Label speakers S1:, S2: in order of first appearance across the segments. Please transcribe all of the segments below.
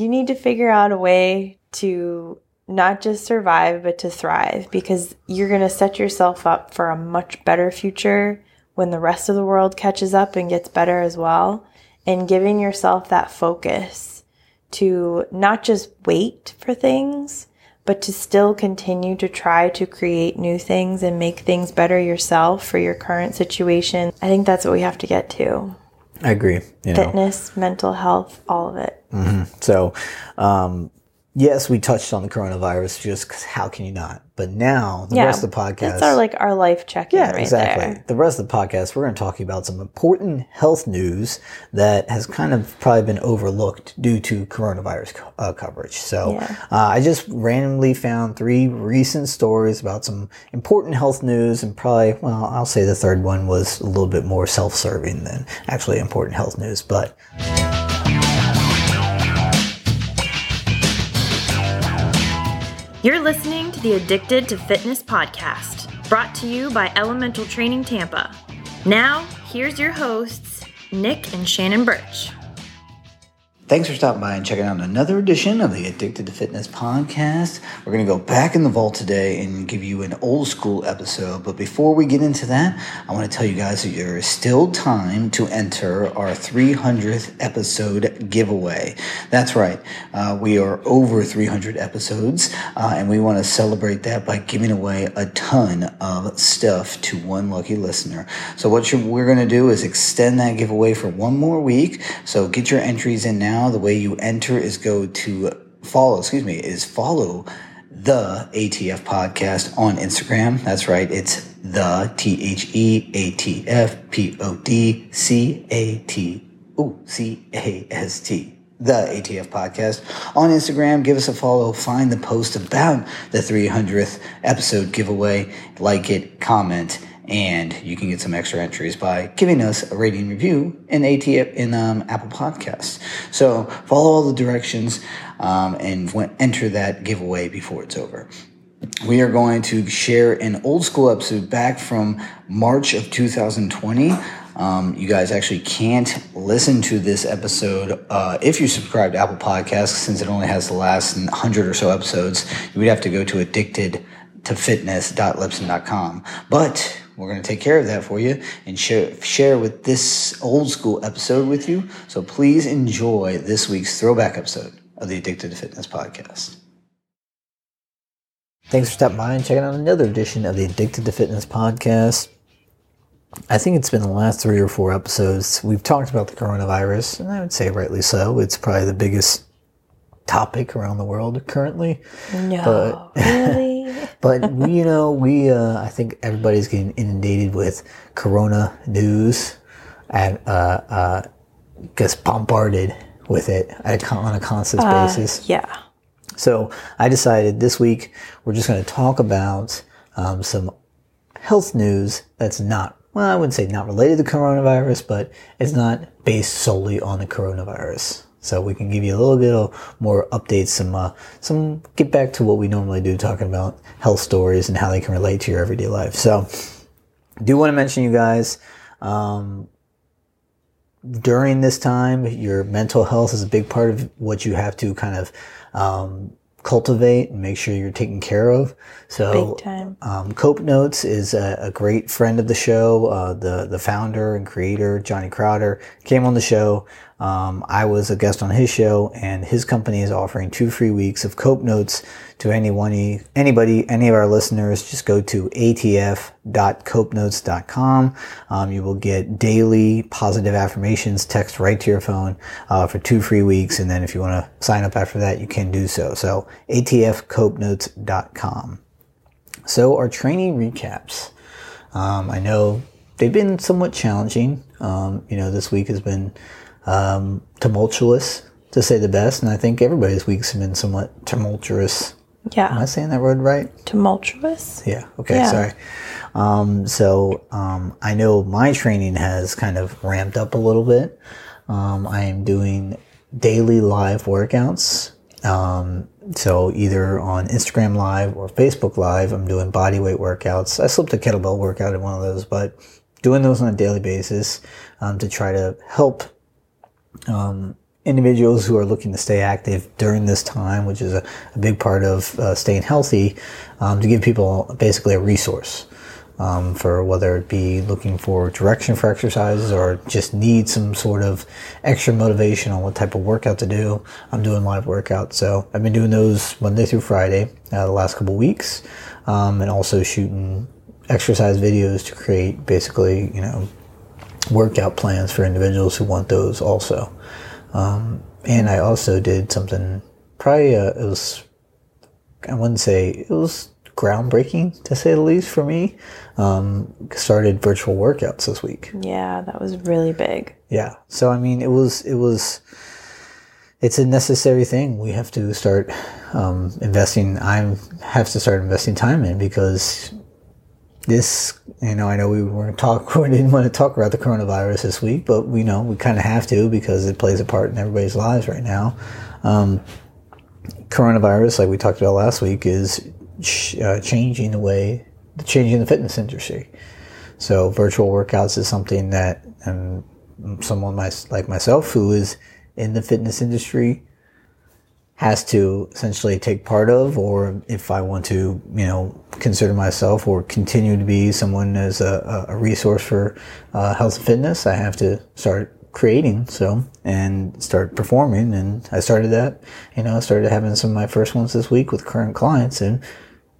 S1: you need to figure out a way to not just survive, but to thrive because you're going to set yourself up for a much better future when the rest of the world catches up and gets better as well. And giving yourself that focus to not just wait for things, but to still continue to try to create new things and make things better yourself for your current situation. I think that's what we have to get to.
S2: I agree.
S1: You know. Fitness, mental health, all of it.
S2: Mm-hmm. So, um, yes, we touched on the coronavirus just because how can you not? But now the yeah, rest of the podcast,
S1: it's our like our life check. Yeah, right exactly. There.
S2: The rest of the podcast, we're going to talk about some important health news that has kind of probably been overlooked due to coronavirus uh, coverage. So yeah. uh, I just randomly found three recent stories about some important health news, and probably well, I'll say the third one was a little bit more self-serving than actually important health news, but.
S3: You're listening to the Addicted to Fitness podcast, brought to you by Elemental Training Tampa. Now, here's your hosts, Nick and Shannon Birch.
S2: Thanks for stopping by and checking out another edition of the Addicted to Fitness podcast. We're going to go back in the vault today and give you an old school episode. But before we get into that, I want to tell you guys that there is still time to enter our 300th episode giveaway. That's right. Uh, we are over 300 episodes, uh, and we want to celebrate that by giving away a ton of stuff to one lucky listener. So, what we're going to do is extend that giveaway for one more week. So, get your entries in now now, the way you enter is go to follow, excuse me, is follow the ATF podcast on Instagram. That's right. It's the T H E A T F P O D C A T O C A S T. The ATF podcast on Instagram. Give us a follow. Find the post about the 300th episode giveaway. Like it, comment, and you can get some extra entries by giving us a rating review in AT in um, Apple Podcasts. So follow all the directions um, and enter that giveaway before it's over. We are going to share an old school episode back from March of 2020. Um, you guys actually can't listen to this episode uh, if you subscribe to Apple Podcasts, since it only has the last 100 or so episodes. You would have to go to addicted to fitness.libsyn.com. But we're going to take care of that for you and share, share with this old school episode with you. So please enjoy this week's throwback episode of the Addicted to Fitness podcast. Thanks for stopping by and checking out another edition of the Addicted to Fitness podcast. I think it's been the last three or four episodes. We've talked about the coronavirus, and I would say rightly so. It's probably the biggest topic around the world currently.
S1: No, but, really.
S2: but we, you know, we uh, I think everybody's getting inundated with Corona news and uh, uh, gets bombarded with it a, on a constant uh, basis.
S1: Yeah.
S2: So I decided this week we're just going to talk about um, some health news that's not well, I wouldn't say not related to coronavirus, but it's not based solely on the coronavirus. So we can give you a little bit of more updates, some, uh, some, get back to what we normally do, talking about health stories and how they can relate to your everyday life. So, do want to mention you guys, um, during this time, your mental health is a big part of what you have to kind of, um, cultivate and make sure you're taken care of. So, um, Cope Notes is a, a, great friend of the show. Uh, the the founder and creator Johnny Crowder came on the show. Um, I was a guest on his show, and his company is offering two free weeks of Cope Notes to anyone, anybody, any of our listeners. Just go to atf.copenotes.com. Um, you will get daily positive affirmations text right to your phone uh, for two free weeks, and then if you want to sign up after that, you can do so. So atfcopenotes.com. So our training recaps. Um, I know they've been somewhat challenging. Um, you know, this week has been um, tumultuous, to say the best. And I think everybody's weeks have been somewhat tumultuous.
S1: Yeah.
S2: Am I saying that word right?
S1: Tumultuous?
S2: Yeah. Okay. Yeah. Sorry. Um, so um, I know my training has kind of ramped up a little bit. Um, I am doing daily live workouts. Um, so either on Instagram Live or Facebook Live, I'm doing body weight workouts. I slipped a kettlebell workout in one of those, but doing those on a daily basis um, to try to help um, individuals who are looking to stay active during this time, which is a, a big part of uh, staying healthy, um, to give people basically a resource um, for whether it be looking for direction for exercises or just need some sort of extra motivation on what type of workout to do. I'm doing live workouts, so I've been doing those Monday through Friday uh, the last couple weeks, um, and also shooting exercise videos to create basically, you know, workout plans for individuals who want those also. Um, and I also did something probably uh, it was I wouldn't say it was groundbreaking to say the least for me. Um, started virtual workouts this week.
S1: Yeah, that was really big.
S2: Yeah. So I mean, it was it was it's a necessary thing. We have to start um, investing. I have to start investing time in because this, you know, I know we weren't talk, we didn't want to talk about the coronavirus this week, but we know we kind of have to because it plays a part in everybody's lives right now. Um, coronavirus, like we talked about last week, is uh, changing the way, changing the fitness industry. So virtual workouts is something that um, someone my, like myself who is in the fitness industry has to essentially take part of, or if I want to, you know, consider myself or continue to be someone as a, a resource for uh, health and fitness, I have to start creating so and start performing. And i started that you know i started having some of my first ones this week with current clients and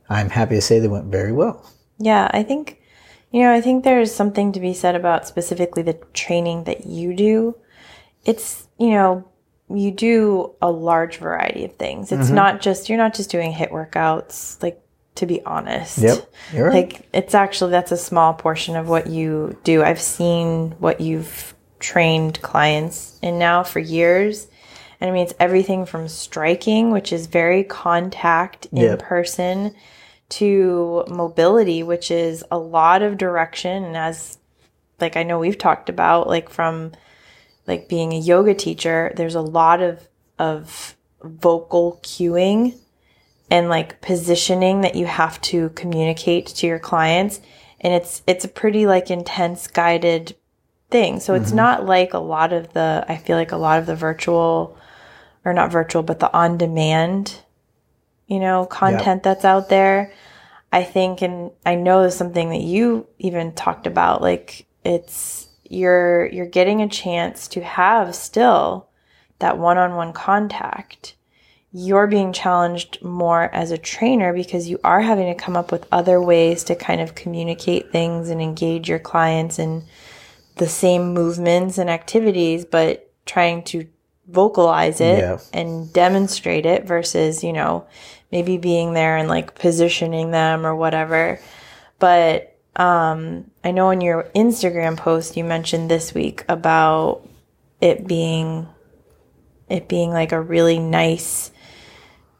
S2: i'm happy to say they went very well.
S1: Yeah i think you know i think there's something to be said about specifically the training that you do. It's you know you do a large variety of things it's mm-hmm. not just you're not just doing HIIT workouts like to be honest.
S2: Yep. Right.
S1: Like it's actually that's a small portion of what you do. I've seen what you've trained clients in now for years. And I mean, it's everything from striking, which is very contact in yep. person, to mobility, which is a lot of direction. And as, like, I know we've talked about, like, from like being a yoga teacher, there's a lot of, of vocal cueing and like positioning that you have to communicate to your clients. And it's, it's a pretty like intense guided thing. So it's mm-hmm. not like a lot of the, I feel like a lot of the virtual, or not virtual, but the on demand, you know, content that's out there. I think, and I know there's something that you even talked about, like it's, you're, you're getting a chance to have still that one on one contact. You're being challenged more as a trainer because you are having to come up with other ways to kind of communicate things and engage your clients in the same movements and activities, but trying to vocalize it yeah. and demonstrate it versus, you know, maybe being there and like positioning them or whatever. But um, I know in your Instagram post you mentioned this week about it being it being like a really nice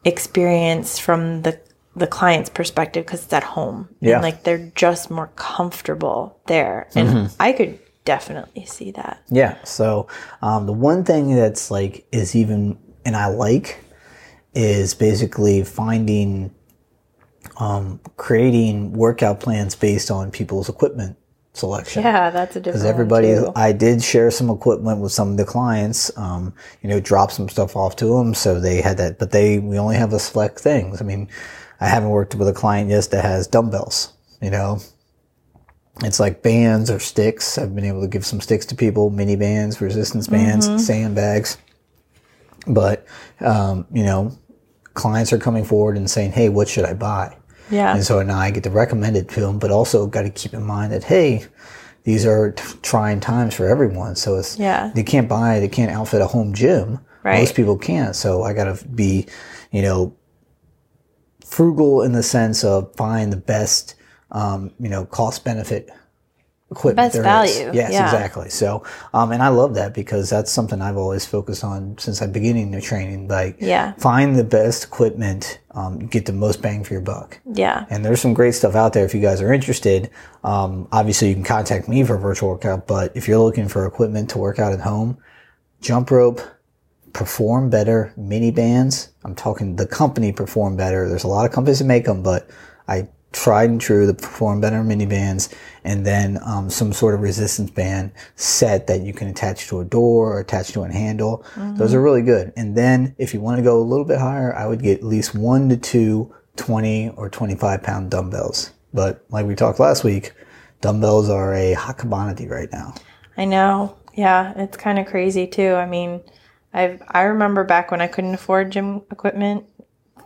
S1: experience from the the client's perspective because it's at home
S2: yeah.
S1: and like they're just more comfortable there and mm-hmm. i could definitely see that.
S2: Yeah. So um, the one thing that's like is even and I like is basically finding um, creating workout plans based on people's equipment selection.
S1: Yeah, that's a different. Because
S2: everybody, I did share some equipment with some of the clients. Um, you know, drop some stuff off to them, so they had that. But they, we only have a select things. I mean, I haven't worked with a client yet that has dumbbells. You know, it's like bands or sticks. I've been able to give some sticks to people, mini bands, resistance bands, mm-hmm. sandbags. But, um, you know, clients are coming forward and saying, hey, what should I buy?
S1: Yeah.
S2: And so now I get to recommend it to them, but also got to keep in mind that, hey, these are t- trying times for everyone. So it's,
S1: yeah.
S2: they can't buy, they can't outfit a home gym.
S1: Right.
S2: Most people can't. So I got to be, you know, frugal in the sense of find the best um, you know, cost benefit equipment.
S1: Best value.
S2: Is. Yes, yeah. exactly. So, um, and I love that because that's something I've always focused on since I'm beginning the training. Like,
S1: yeah.
S2: find the best equipment, um, get the most bang for your buck.
S1: Yeah.
S2: And there's some great stuff out there if you guys are interested. Um, obviously you can contact me for a virtual workout, but if you're looking for equipment to work out at home, jump rope, perform better, mini bands. I'm talking the company perform better. There's a lot of companies that make them, but I tried and true that perform better in mini bands, and then um, some sort of resistance band set that you can attach to a door or attach to a handle. Those are really good. And then if you want to go a little bit higher, I would get at least one to two 20 or 25 pound dumbbells. But like we talked last week, dumbbells are a hot commodity right now.
S1: I know. Yeah, it's kind of crazy too. I mean, I I remember back when I couldn't afford gym equipment,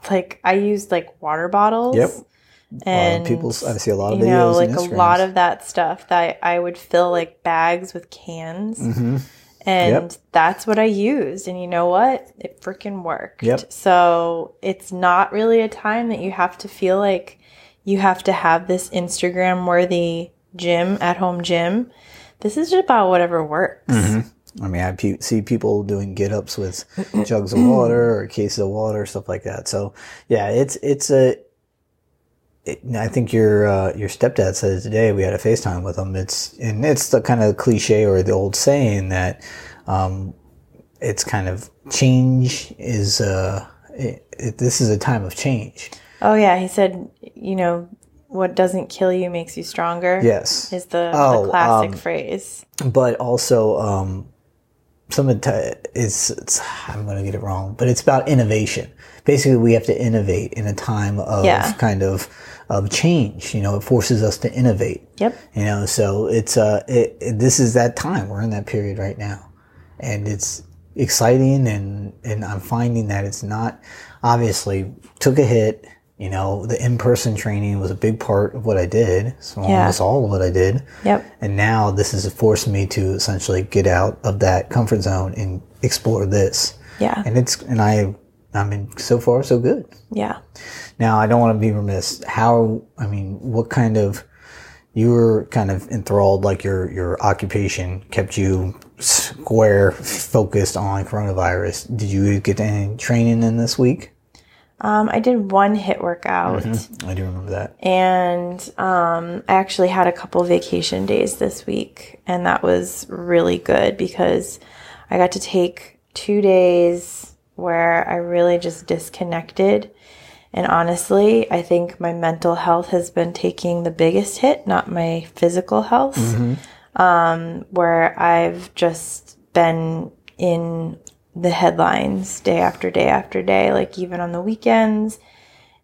S1: like I used like water bottles.
S2: Yep.
S1: And
S2: people, I see a lot of
S1: you
S2: videos.
S1: know, like a lot of that stuff that I would fill like bags with cans.
S2: Mm-hmm.
S1: And
S2: Yep.
S1: that's what I used. And you know what? It freaking worked.
S2: Yep.
S1: So it's not really a time that you have to feel like you have to have this Instagram worthy gym, at home gym. This is just about whatever works.
S2: Mm-hmm. I mean, I pe- see people doing get ups with jugs of water or cases of water, stuff like that. So, yeah, it's it's a. I think your uh, your stepdad said it today. We had a FaceTime with him. It's and it's the kind of cliche or the old saying that um, it's kind of change is uh, it, it, this is a time of change.
S1: Oh, yeah. He said, you know, what doesn't kill you makes you stronger.
S2: Yes,
S1: Is the,
S2: Oh,
S1: the classic
S2: um,
S1: phrase.
S2: but also um, some of the ti- it's, it's I'm going to get it wrong, but it's about innovation. Basically, we have to innovate in a time of
S1: Yeah.
S2: kind of of change. You know, it forces us to innovate.
S1: Yep.
S2: You know, so it's uh, it, it- this is that time. We're in that period right now, and it's exciting, and and I'm finding that it's not obviously took a hit. You know, the in person training was a big part of what I did. So
S1: Yeah.
S2: almost all of what I did.
S1: Yep.
S2: And now this has forced me to essentially get out of that comfort zone and explore this.
S1: Yeah.
S2: And it's and I I mean so far so good.
S1: Yeah.
S2: Now I don't want to be remiss. How I mean, what kind of you were kind of enthralled, like your your occupation kept you square focused on coronavirus. Did you get any training in this week?
S1: Um, I did one HIIT workout.
S2: I do remember that.
S1: and um, I actually had a couple vacation days this week, and that was really good because I got to take two days where I really just disconnected. And honestly, I think my mental health has been taking the biggest hit, not my physical health, um, where I've just been in the headlines day after day after day, like even on the weekends.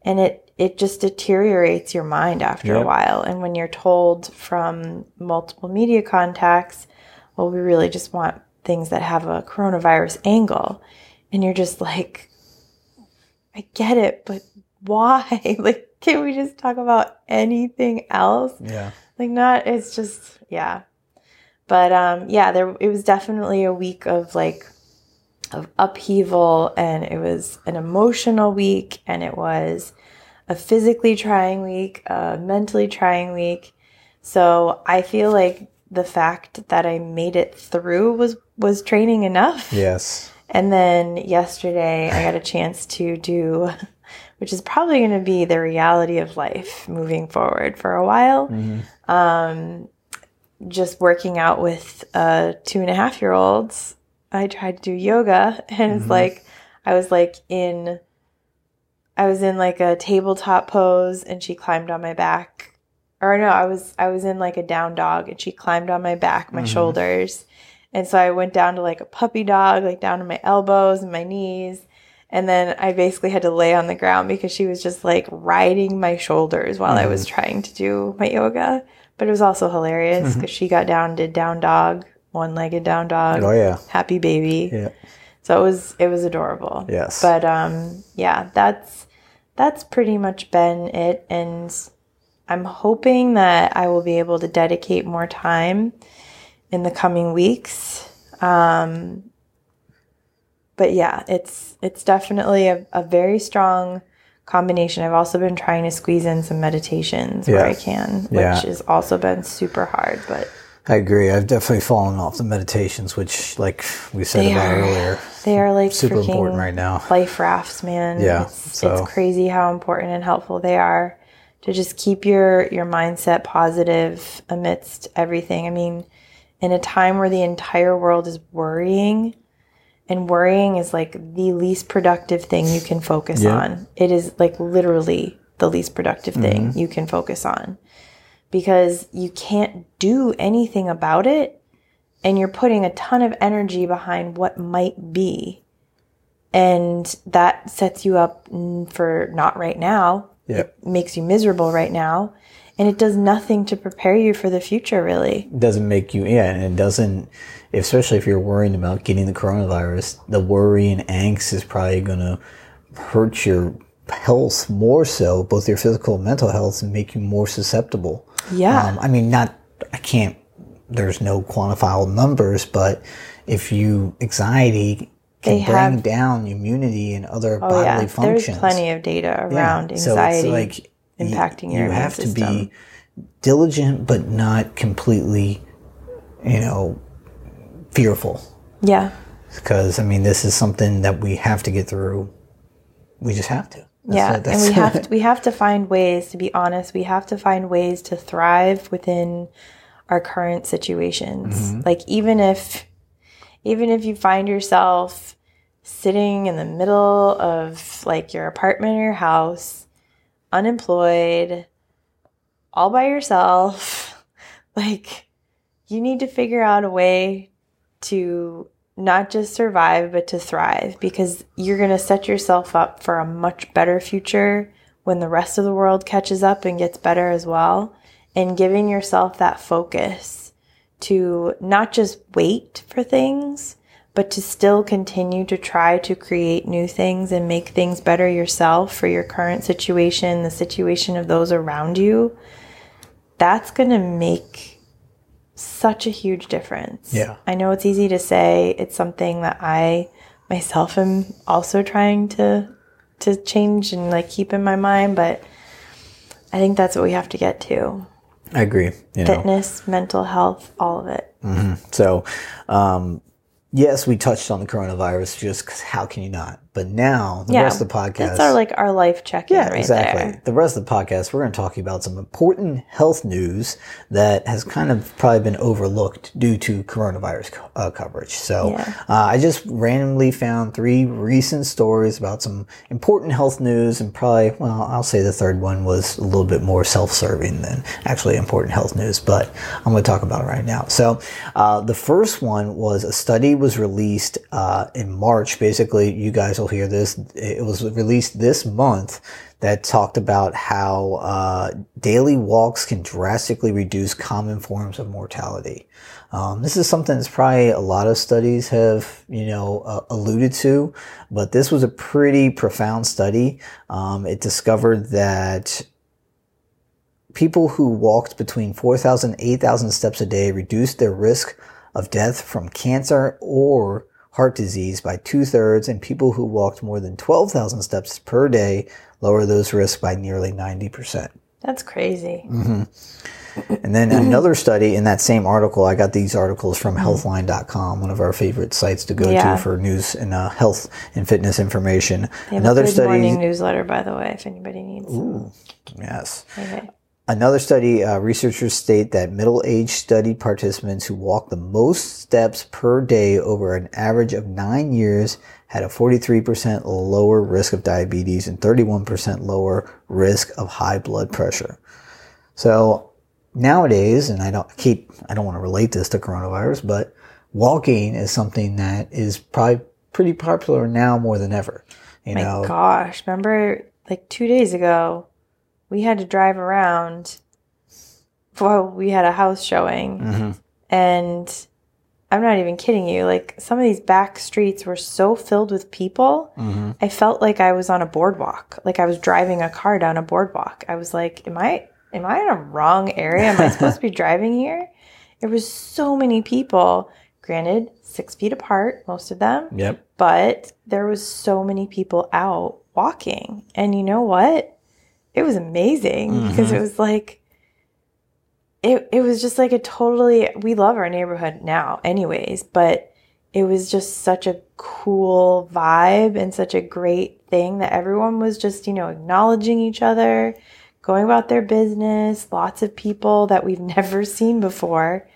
S1: And it it just deteriorates your mind after a while. And when you're told from multiple media contacts well we really just want things that have a coronavirus angle and you're just like i get it but why? Like can we just talk about anything else?
S2: Yeah.
S1: like not it's just yeah. But um yeah there it was definitely a week of like of upheaval and it was an emotional week and it was a physically trying week a mentally trying week. So i feel like the fact that i made it through was was training enough.
S2: Yes.
S1: And then yesterday, I got a chance to do, which is probably going to be the reality of life moving forward for a while. Um, just working out with uh, two and a half year olds. I tried to do yoga, and it's like I was like in, I was in like a tabletop pose, and she climbed on my back. Or no, I was I was in like a down dog, and she climbed on my back, my shoulders. And so I went down to like a puppy dog, like down to my elbows and my knees. And then I basically had to lay on the ground because she was just like riding my shoulders while I was trying to do my yoga. But it was also hilarious because she got down, did down dog, one legged down dog,
S2: Oh yeah.
S1: happy baby.
S2: Yeah.
S1: So it was it was adorable.
S2: Yes.
S1: But um yeah, that's that's pretty much been it and I'm hoping that I will be able to dedicate more time in the coming weeks. Um but yeah, it's it's definitely a, a very strong combination. I've also been trying to squeeze in some meditations where I can, which
S2: Yeah.
S1: has also been super hard, but
S2: I agree. I've definitely fallen off the meditations, which, like we said
S1: They
S2: about
S1: are
S2: earlier,
S1: they are like
S2: super important right now.
S1: life rafts, man.
S2: Yeah,
S1: It's,
S2: so-
S1: it's crazy how important and helpful they are to just keep your your mindset positive amidst everything. I mean, in a time where the entire world is worrying, and worrying is like the least productive thing you can focus
S2: Yeah.
S1: on. It is like literally the least productive mm-hmm. thing you can focus on because you can't do anything about it and you're putting a ton of energy behind what might be and that sets you up for not right now
S2: Yep.
S1: makes you miserable right now and it does nothing to prepare you for the future really.
S2: Doesn't make you yeah and it doesn't especially if you're worrying about getting the coronavirus the worry and angst is probably going to hurt your health more so both your physical and mental health and make you more susceptible.
S1: Yeah.
S2: um, i mean not i can't there's no quantifiable numbers but if you anxiety can
S1: They
S2: bring
S1: have-
S2: down immunity and other
S1: oh
S2: bodily
S1: yeah there's
S2: functions.
S1: plenty of data around
S2: so
S1: anxiety.
S2: it's like
S1: impacting your
S2: you have to
S1: system.
S2: be diligent but not completely you know fearful
S1: yeah
S2: because i mean this is something that we have to get through we just have to That's
S1: yeah,
S2: it.
S1: and we have to, we have to find ways. To be honest, we have to find ways to thrive within our current situations.
S2: Mm-hmm.
S1: Like even if, even if you find yourself sitting in the middle of like your apartment or your house, unemployed, all by yourself, like you need to figure out a way to not just survive, but to thrive because you're going to set yourself up for a much better future when the rest of the world catches up and gets better as well. And giving yourself that focus to not just wait for things, but to still continue to try to create new things and make things better yourself for your current situation, the situation of those around you. That's going to make such a huge difference.
S2: Yeah.
S1: I know it's easy to say. It's something that I myself am also trying to to change and like keep in my mind, but I think that's what we have to get to.
S2: i agree you know
S1: Fitness, mental health, all of it.
S2: so um yes we touched on the coronavirus just 'cause how can you not but now the rest of the podcast
S1: That's our like our life check-in
S2: Yeah,
S1: right
S2: exactly.
S1: there.
S2: The rest of the podcast, we're going to talk about some important health news that has kind of probably been overlooked due to coronavirus co- uh, coverage. So
S1: Yeah.
S2: uh, I just randomly found three recent stories about some important health news, and probably, well, I'll say the third one was a little bit more self-serving than actually important health news, but I'm going to talk about it right now. So uh, the first one was a study was released uh, in March. Basically, you guys will hear this. It was released this month that talked about how uh, daily walks can drastically reduce common forms of mortality. Um, this is something that's probably a lot of studies have, you know, uh, alluded to, but this was a pretty profound study. Um, it discovered that people who walked between 4,000 and 8,000 steps a day reduced their risk of death from cancer or heart disease by two thirds, and people who walked more than 12,000 steps per day lower those risks by nearly 90%.
S1: That's crazy.
S2: Mm-hmm. And then another study in that same article, I got these articles from healthline.com, one of our favorite sites to go
S1: Yeah.
S2: to for news and uh, health and fitness information.
S1: They have
S2: Another
S1: a good
S2: study,
S1: morning newsletter, by the way, if anybody needs.
S2: yes.
S1: Okay.
S2: Another study, uh, researchers state that middle-aged study participants who walked the most steps per day over an average of nine years had a 43% lower risk of diabetes and 31% lower risk of high blood pressure. So nowadays, and I don't keep, I don't want to relate this to coronavirus, but walking is something that is probably pretty popular now more than ever. You
S1: My
S2: know,
S1: gosh, remember like two days ago, we had to drive around. Well, we had a house showing,
S2: Mhm.
S1: and I'm not even kidding you. Like some of these back streets were so filled with people,
S2: Mm-hmm.
S1: I felt like I was on a boardwalk. Like I was driving a car down a boardwalk. I was like, "Am I? Am I in a wrong area? Am I supposed to be driving here?" There was so many people. Granted, six feet apart, most of them
S2: Yep.
S1: but there was so many people out walking and you know what it was amazing mm-hmm. because it was like it, it was just like a totally we love our neighborhood now anyways but it was just such a cool vibe and such a great thing that everyone was just you know acknowledging each other going about their business lots of people that we've never seen before.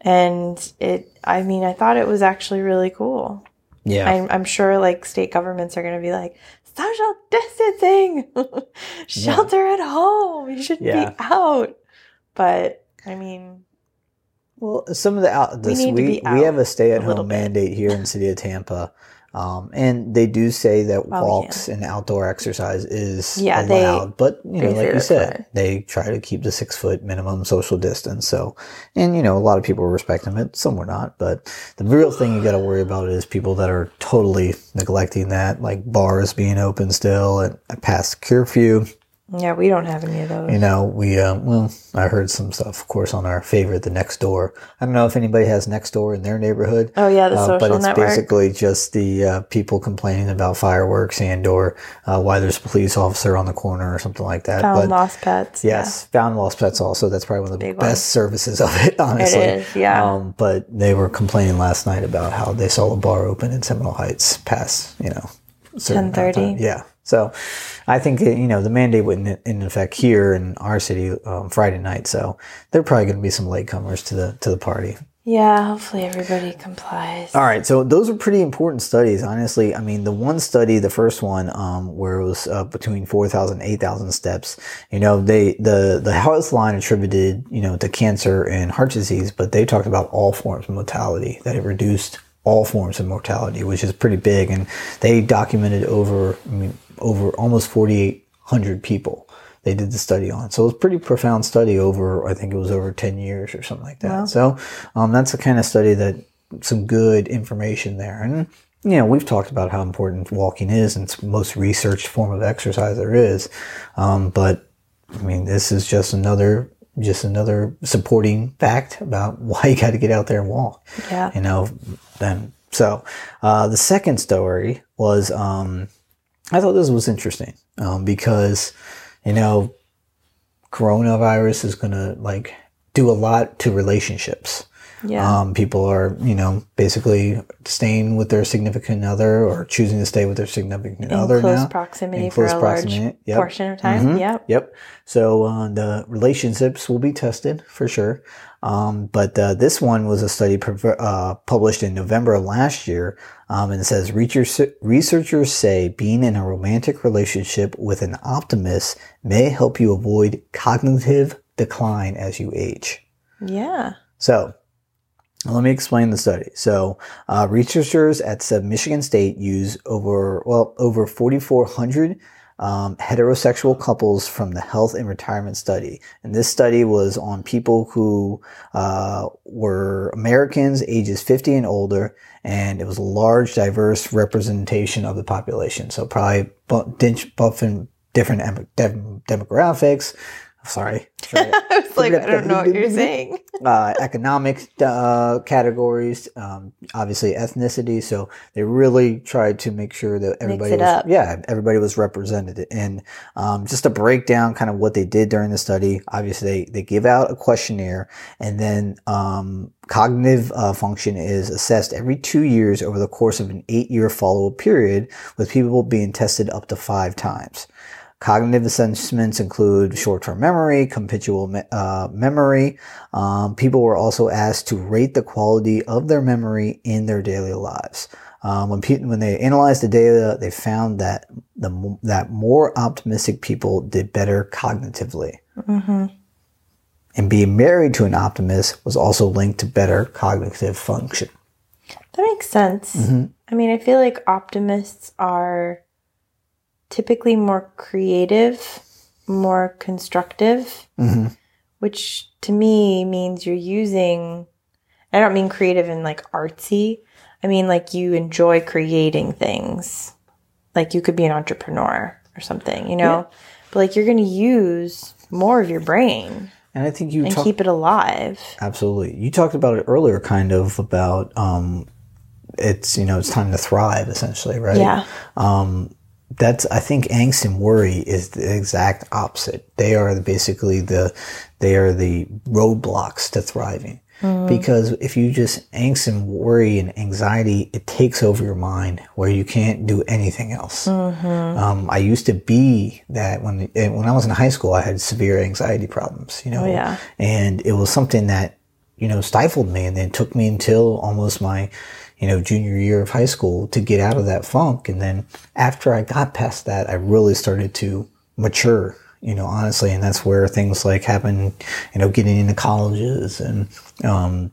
S1: And it i mean i thought it was actually really cool.
S2: Yeah.
S1: I'm, I'm sure like state governments are going to be like social distancing, shelter at home. You shouldn't
S2: Yeah.
S1: be out. But I mean,
S2: Well, some of the out this we
S1: be
S2: we, have a stay at home mandate here in the city of Tampa. Um, and they do say that
S1: we
S2: walks and outdoor exercise is
S1: Yeah, they-
S2: allowed, but you know, like you said, they try to keep the six foot minimum social distance. So, and you know, a lot of people were respecting it, some were not. But the real thing you got to worry about is people that are totally neglecting that, like bars being open still and past curfew.
S1: Yeah, we don't have any of those.
S2: You know, we uh, well, I heard some stuff, of course, on our favorite, the Nextdoor. I don't know if anybody has Nextdoor in their neighborhood.
S1: Oh, yeah, the
S2: uh,
S1: social
S2: but it's
S1: network.
S2: basically just the uh, people complaining about fireworks and or uh, why there's a police officer on the corner or something like that.
S1: Found
S2: but
S1: lost pets.
S2: yes, found lost pets also. That's probably one of the
S1: Big
S2: best services of it, honestly.
S1: is, yeah.
S2: Um, but they were complaining last night about how they saw a bar open in Seminole Heights past, you know, certain
S1: 10:30?
S2: Yeah. So I think, you know, the mandate went in, in effect here in our city um, Friday night. So there are probably going to be some latecomers to the, to the party.
S1: Yeah, hopefully everybody complies.
S2: All right, so those are pretty important studies, honestly. I mean, the one study, the first one, um, where it was uh, between 4,000 and 8,000 steps, you know, they, the, the Healthline attributed, you know, to cancer and heart disease, but they talked about all forms of mortality, that it reduced all forms of mortality, which is pretty big. And they documented over, I mean, over almost 4,800 people they did the study on. So it was a pretty profound study over, I think it was over 10 years or something like that. So um, that's the kind of study that some good information there. And, you know, we've talked about how important walking is and it's the most researched form of exercise there is. Um, but I mean, this is just another, just another supporting fact about why you got to get out there and walk
S1: Yeah.
S2: you know then so uh, the second story was um, i thought this was interesting um, because you know coronavirus is going to like do a lot to relationships
S1: Yeah.
S2: um, people are you know basically staying with their significant other or choosing to stay with their significant
S1: in
S2: other
S1: close
S2: now
S1: proximity
S2: In
S1: for
S2: close
S1: a
S2: proximity,
S1: large
S2: yep.
S1: portion of time.
S2: Mhm.
S1: Yep.
S2: Yep. So uh, the relationships will be tested for sure. Um, but uh, this one was a study uh, published in November of last year. Um, and it says researchers say being in a romantic relationship with an optimist may help you avoid cognitive decline as you age.
S1: Yeah.
S2: So let me explain the study. So, uh, researchers at Michigan State use over well over 4,400 um, heterosexual couples from the Health and Retirement Study, and this study was on people who uh, were Americans ages 50 and older, and it was a large, diverse representation of the population. So probably buffing different em- dem- demographics. Sorry. Sorry.
S1: I was like, I don't know what you're saying.
S2: uh, economic uh, categories, um, obviously ethnicity. So they really tried to make sure that everybody was,
S1: up.
S2: yeah, everybody was represented. And um, just to break down kind of what they did during the study, obviously they, they give out a questionnaire and then um, cognitive uh, function is assessed every two years over the course of an eight year follow up period with people being tested up to five times. Cognitive assessments include short-term memory, habitual me- uh, memory. Um, people were also asked to rate the quality of their memory in their daily lives. Um, when pe- when they analyzed the data, they found that the m- that more optimistic people did better cognitively,
S1: hmm
S2: and being married to an optimist was also linked to better cognitive function.
S1: That makes sense.
S2: Mm-hmm.
S1: I mean, I feel like optimists are typically more creative, more constructive,
S2: hmm
S1: which to me means you're using, I don't mean creative in like artsy. I mean like you enjoy creating things. Like you could be an entrepreneur or something, you know? But like you're going to use more of your brain
S2: And I think you
S1: and
S2: talk-
S1: keep it alive.
S2: Absolutely. You talked about it earlier, kind of about um, it's you know it's time to thrive, essentially, right?
S1: Yeah.
S2: Um, that's I think angst and worry is the exact opposite. They are basically the they are the roadblocks to thriving. Because if you just angst and worry and anxiety, it takes over your mind where you can't do anything else. Um, I used to be that when eh, when I was in high school, I had severe anxiety problems. You know,
S1: Oh, yeah.
S2: and it was something that you know stifled me, and then it took me until almost my you know, junior year of high school to get out of that funk. And then after I got past that, I really started to mature, you know, honestly. And that's where things like happen, you know, getting into colleges and, um,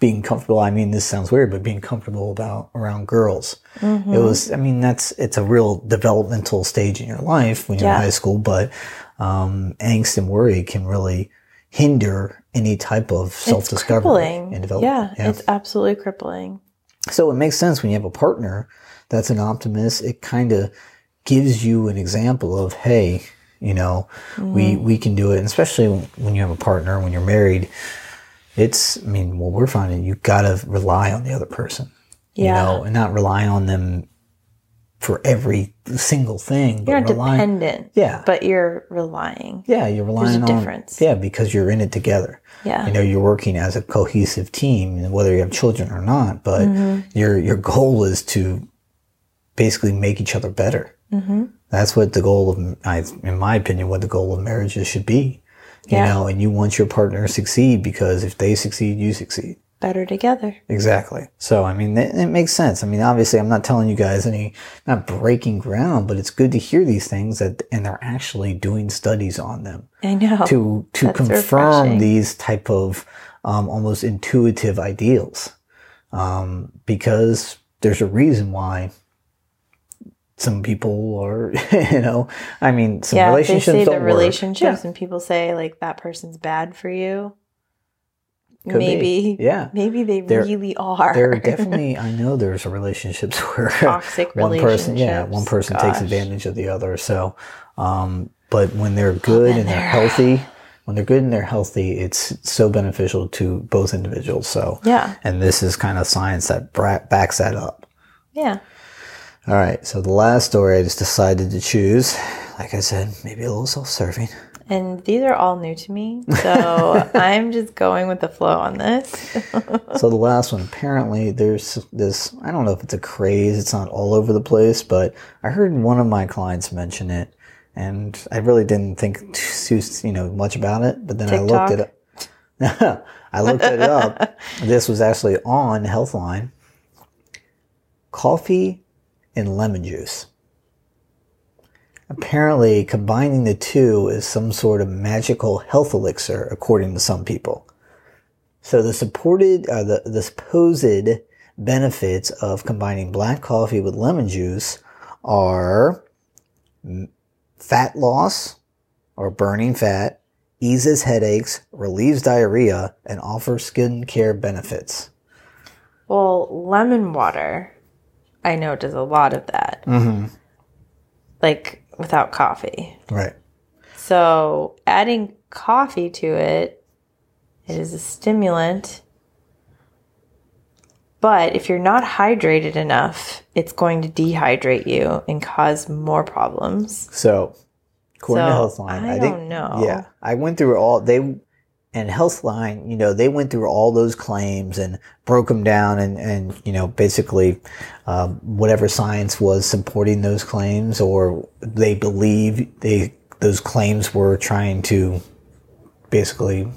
S2: being comfortable. I mean, this sounds weird, but being comfortable about around girls. It was, I mean, that's, it's a real developmental stage in your life when you're
S1: Yeah.
S2: in high school, but, um, angst and worry can really hinder any type of self-discovery and development.
S1: Yeah, it's absolutely crippling.
S2: So it makes sense when you have a partner that's an optimist. It kind of gives you an example of, hey, you know, we mm-hmm. we can do it. And especially when, you have a partner, when you're married, it's. I mean, what we're finding, you gotta rely on the other person.
S1: Yeah.
S2: You know, and not rely on them for every single thing. But
S1: You're
S2: not
S1: dependent.
S2: Yeah.
S1: But you're relying.
S2: Yeah, you're relying There's
S1: a
S2: on
S1: difference.
S2: Yeah, because you're in it together.
S1: Yeah.
S2: You know, you're working as a cohesive team, whether you have children or not. But
S1: Mm-hmm.
S2: your your goal is to basically make each other better. Mm-hmm. That's what the goal of, I, in my opinion, what the goal of marriages should be. You
S1: Yeah.
S2: know, and you want your partner to succeed because if they succeed, you succeed.
S1: Better together.
S2: Exactly. So, I mean, it, it makes sense. I mean, obviously, I'm not telling you guys any, not breaking ground, but it's good to hear these things that, and they're actually doing studies on them
S1: I know.
S2: to to
S1: That's
S2: confirm
S1: refreshing.
S2: these type of um, almost intuitive ideals, um, because there's a reason why some people are, you know, I mean, some
S1: yeah, they
S2: relationships
S1: say
S2: don't
S1: the relationships
S2: Yeah,
S1: and people say like that person's bad for you.
S2: Could be.
S1: maybe.
S2: Yeah.
S1: Maybe they
S2: There-
S1: really are.
S2: there are definitely I know there's relationships where
S1: Toxic
S2: one person yeah one person takes advantage of the other so um but when they're good
S1: then
S2: and they're
S1: they're-
S2: healthy when they're good and they're healthy it's so beneficial to both individuals so
S1: Yeah.
S2: and this is kind of science that backs that up
S1: Yeah.
S2: all right so the last story I just decided to choose like I said maybe a little self-serving
S1: And these are all new to me. So I'm just going with the flow on this.
S2: so the last one apparently there's this i don't know if it's a craze it's not all over the place but i heard one of my clients mention it and i really didn't think too you know much about it but then i looked it up i looked it up this was actually on healthline coffee and lemon juice apparently combining the two is some sort of magical health elixir according to some people so the supported, uh, the, the supposed benefits of combining black coffee with lemon juice are fat loss or burning fat, eases headaches, relieves diarrhea, and offers skin care benefits.
S1: Well, lemon water, I know does a lot of that.
S2: Mm-hmm.
S1: Like without coffee.
S2: Right.
S1: So adding coffee to it, it is a stimulant. But if you're not hydrated enough, it's going to dehydrate you and cause more problems.
S2: So, according
S1: So,
S2: to Healthline,
S1: I
S2: think,
S1: don't know.
S2: Yeah, I went through all they and Healthline. You know, they went through all those claims and broke them down, and and you know, basically, um, whatever science was supporting those claims, or they believe they those claims were trying to basically.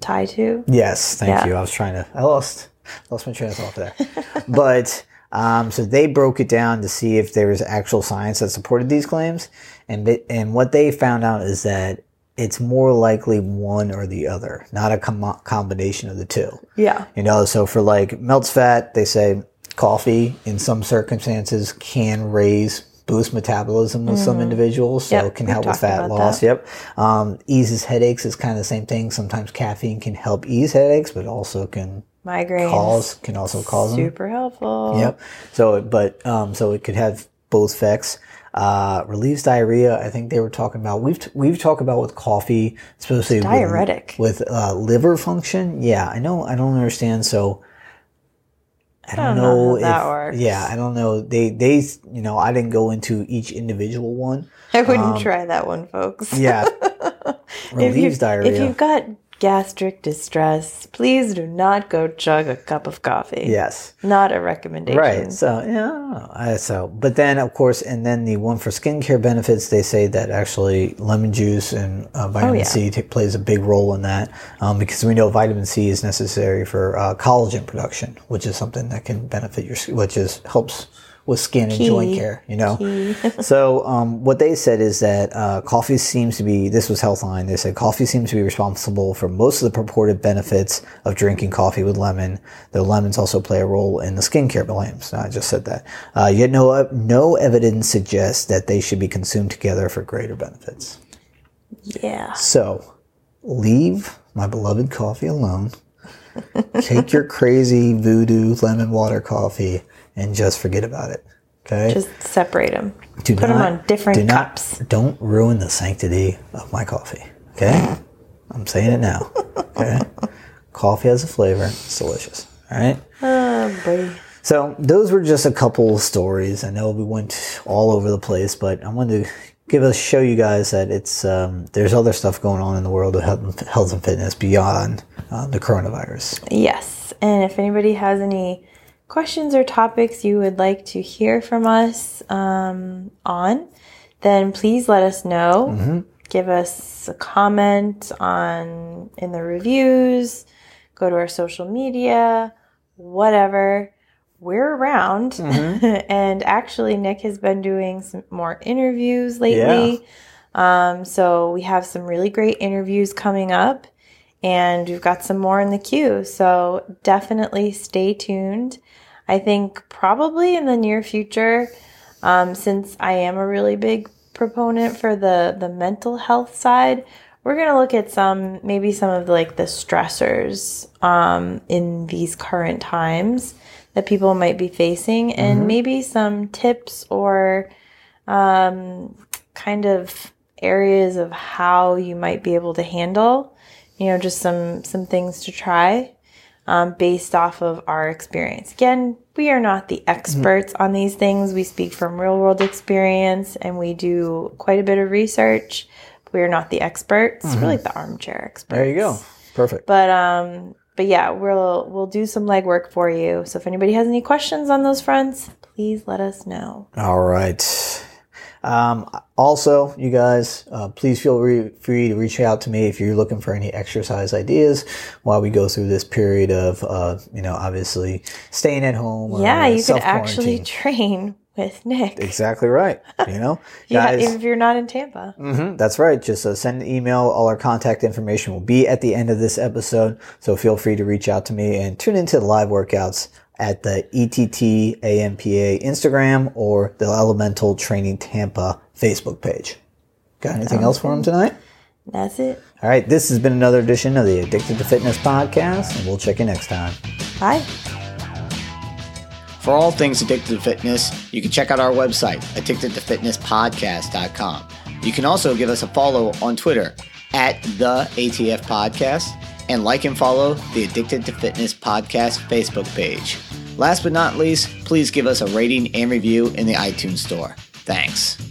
S1: Tie to?
S2: Yes, thank
S1: Yeah.
S2: you. I was trying to. I lost lost my train of thought there, but. Um, so they broke it down to see if there was actual science that supported these claims, and and what they found out is that it's more likely one or the other, not a com- combination of the two.
S1: Yeah.
S2: You know, so for like melts fat, they say coffee in some circumstances can raise boost metabolism with some individuals, so
S1: Yep,
S2: it can
S1: we've
S2: help with fat loss.
S1: that.
S2: Yep. Um, eases headaches is kind of the same thing. Sometimes caffeine can help ease headaches, but also can
S1: Migraines.
S2: cause can also cause them.
S1: Super helpful.
S2: Yep. So, but um, so it could have both effects. Uh, relieves diarrhea. I think they were talking about. We've t- we've talked about with coffee, especially with-
S1: diuretic.
S2: with, uh, liver function. Yeah, I know. I don't understand. So. I don't,
S1: don't know
S2: if
S1: that works.
S2: yeah I don't know they they you know I didn't go into each individual one
S1: I wouldn't try that one, folks.
S2: Um, yeah relieves
S1: you,
S2: diarrhea
S1: if you've got gastric distress, please do not go chug a cup of coffee.
S2: Yes.
S1: Not a recommendation.
S2: Right. So yeah, I don't know. I- so but then of course, and then the one for skincare benefits, they say that actually lemon juice and uh, vitamin
S1: Oh, yeah.
S2: C t- plays a big role in that um, because we know vitamin C is necessary for uh, collagen production, which is something that can benefit your, which is helps with skin and joint care. You know. so um, what they said is that uh, coffee seems to be. This was Healthline. They said coffee seems to be responsible for most of the purported benefits of drinking coffee with lemon. Though lemons also play a role in the skincare claims. I just said that. Uh, yet no no evidence suggests that they should be consumed together for greater benefits.
S1: Yeah.
S2: So leave my beloved coffee alone. Take your crazy voodoo lemon water coffee and just forget about it. Okay.
S1: Just separate them.
S2: Do
S1: Put them on different
S2: do not-
S1: cups.
S2: Don't ruin the sanctity of my coffee. Okay? I'm saying it now. Okay? coffee has a flavor. It's delicious. All right?
S1: Oh, boy.
S2: So those were just a couple of stories. I know we went all over the place, but I wanted to give us show you guys that it's um, there's other stuff going on in the world of health, health and fitness beyond uh, the coronavirus.
S1: Yes. And if anybody has any questions or topics you would like to hear from us um, on, then please let us know. Give us a comment on in the reviews. Go to our social media, whatever. We're around. and actually, Nick has been doing some more interviews lately. Um, so we have some really great interviews coming up and we've got some more in the queue. So definitely stay tuned. I think probably in the near future, um, since I am a really big proponent for the the mental health side, we're gonna look at some maybe some of the, like the stressors um, in these current times that people might be facing, and maybe some tips or um, kind of areas of how you might be able to handle you know just some some things to try um, based off of our experience. Again we are not the experts on these things. We speak from real world experience and we do quite a bit of research. We are not the experts we're like the armchair experts.
S2: There you go. Perfect.
S1: but um but yeah we'll we'll do some legwork for you. So if anybody has any questions on those fronts please let us know.
S2: All right. Um, also, you guys, uh, please feel re- free to reach out to me if you're looking for any exercise ideas while we go through this period of, uh, you know, obviously staying at home. or,
S1: yeah
S2: uh,
S1: you could actually train with nick
S2: Exactly right. You know,
S1: yeah,
S2: guys.
S1: if you're not in tampa
S2: Mhm, that's right. Just uh, send an email. All our contact information will be at the end of this episode. So feel free to reach out to me and tune into the live workouts at the ETT AMPA Instagram or the Elemental Training Tampa Facebook page. Got anything else for them tonight?
S1: that's it
S2: All right. This has been another edition of the Addicted to Fitness podcast, and we'll check you next time.
S1: bye
S4: For all things addicted to fitness, you can check out our website, addictedtofitnesspodcast.com. You can also give us a follow on Twitter at the ATF Podcast and like and follow the Addicted to Fitness Podcast Facebook page. Last but not least, please give us a rating and review in the iTunes Store. Thanks.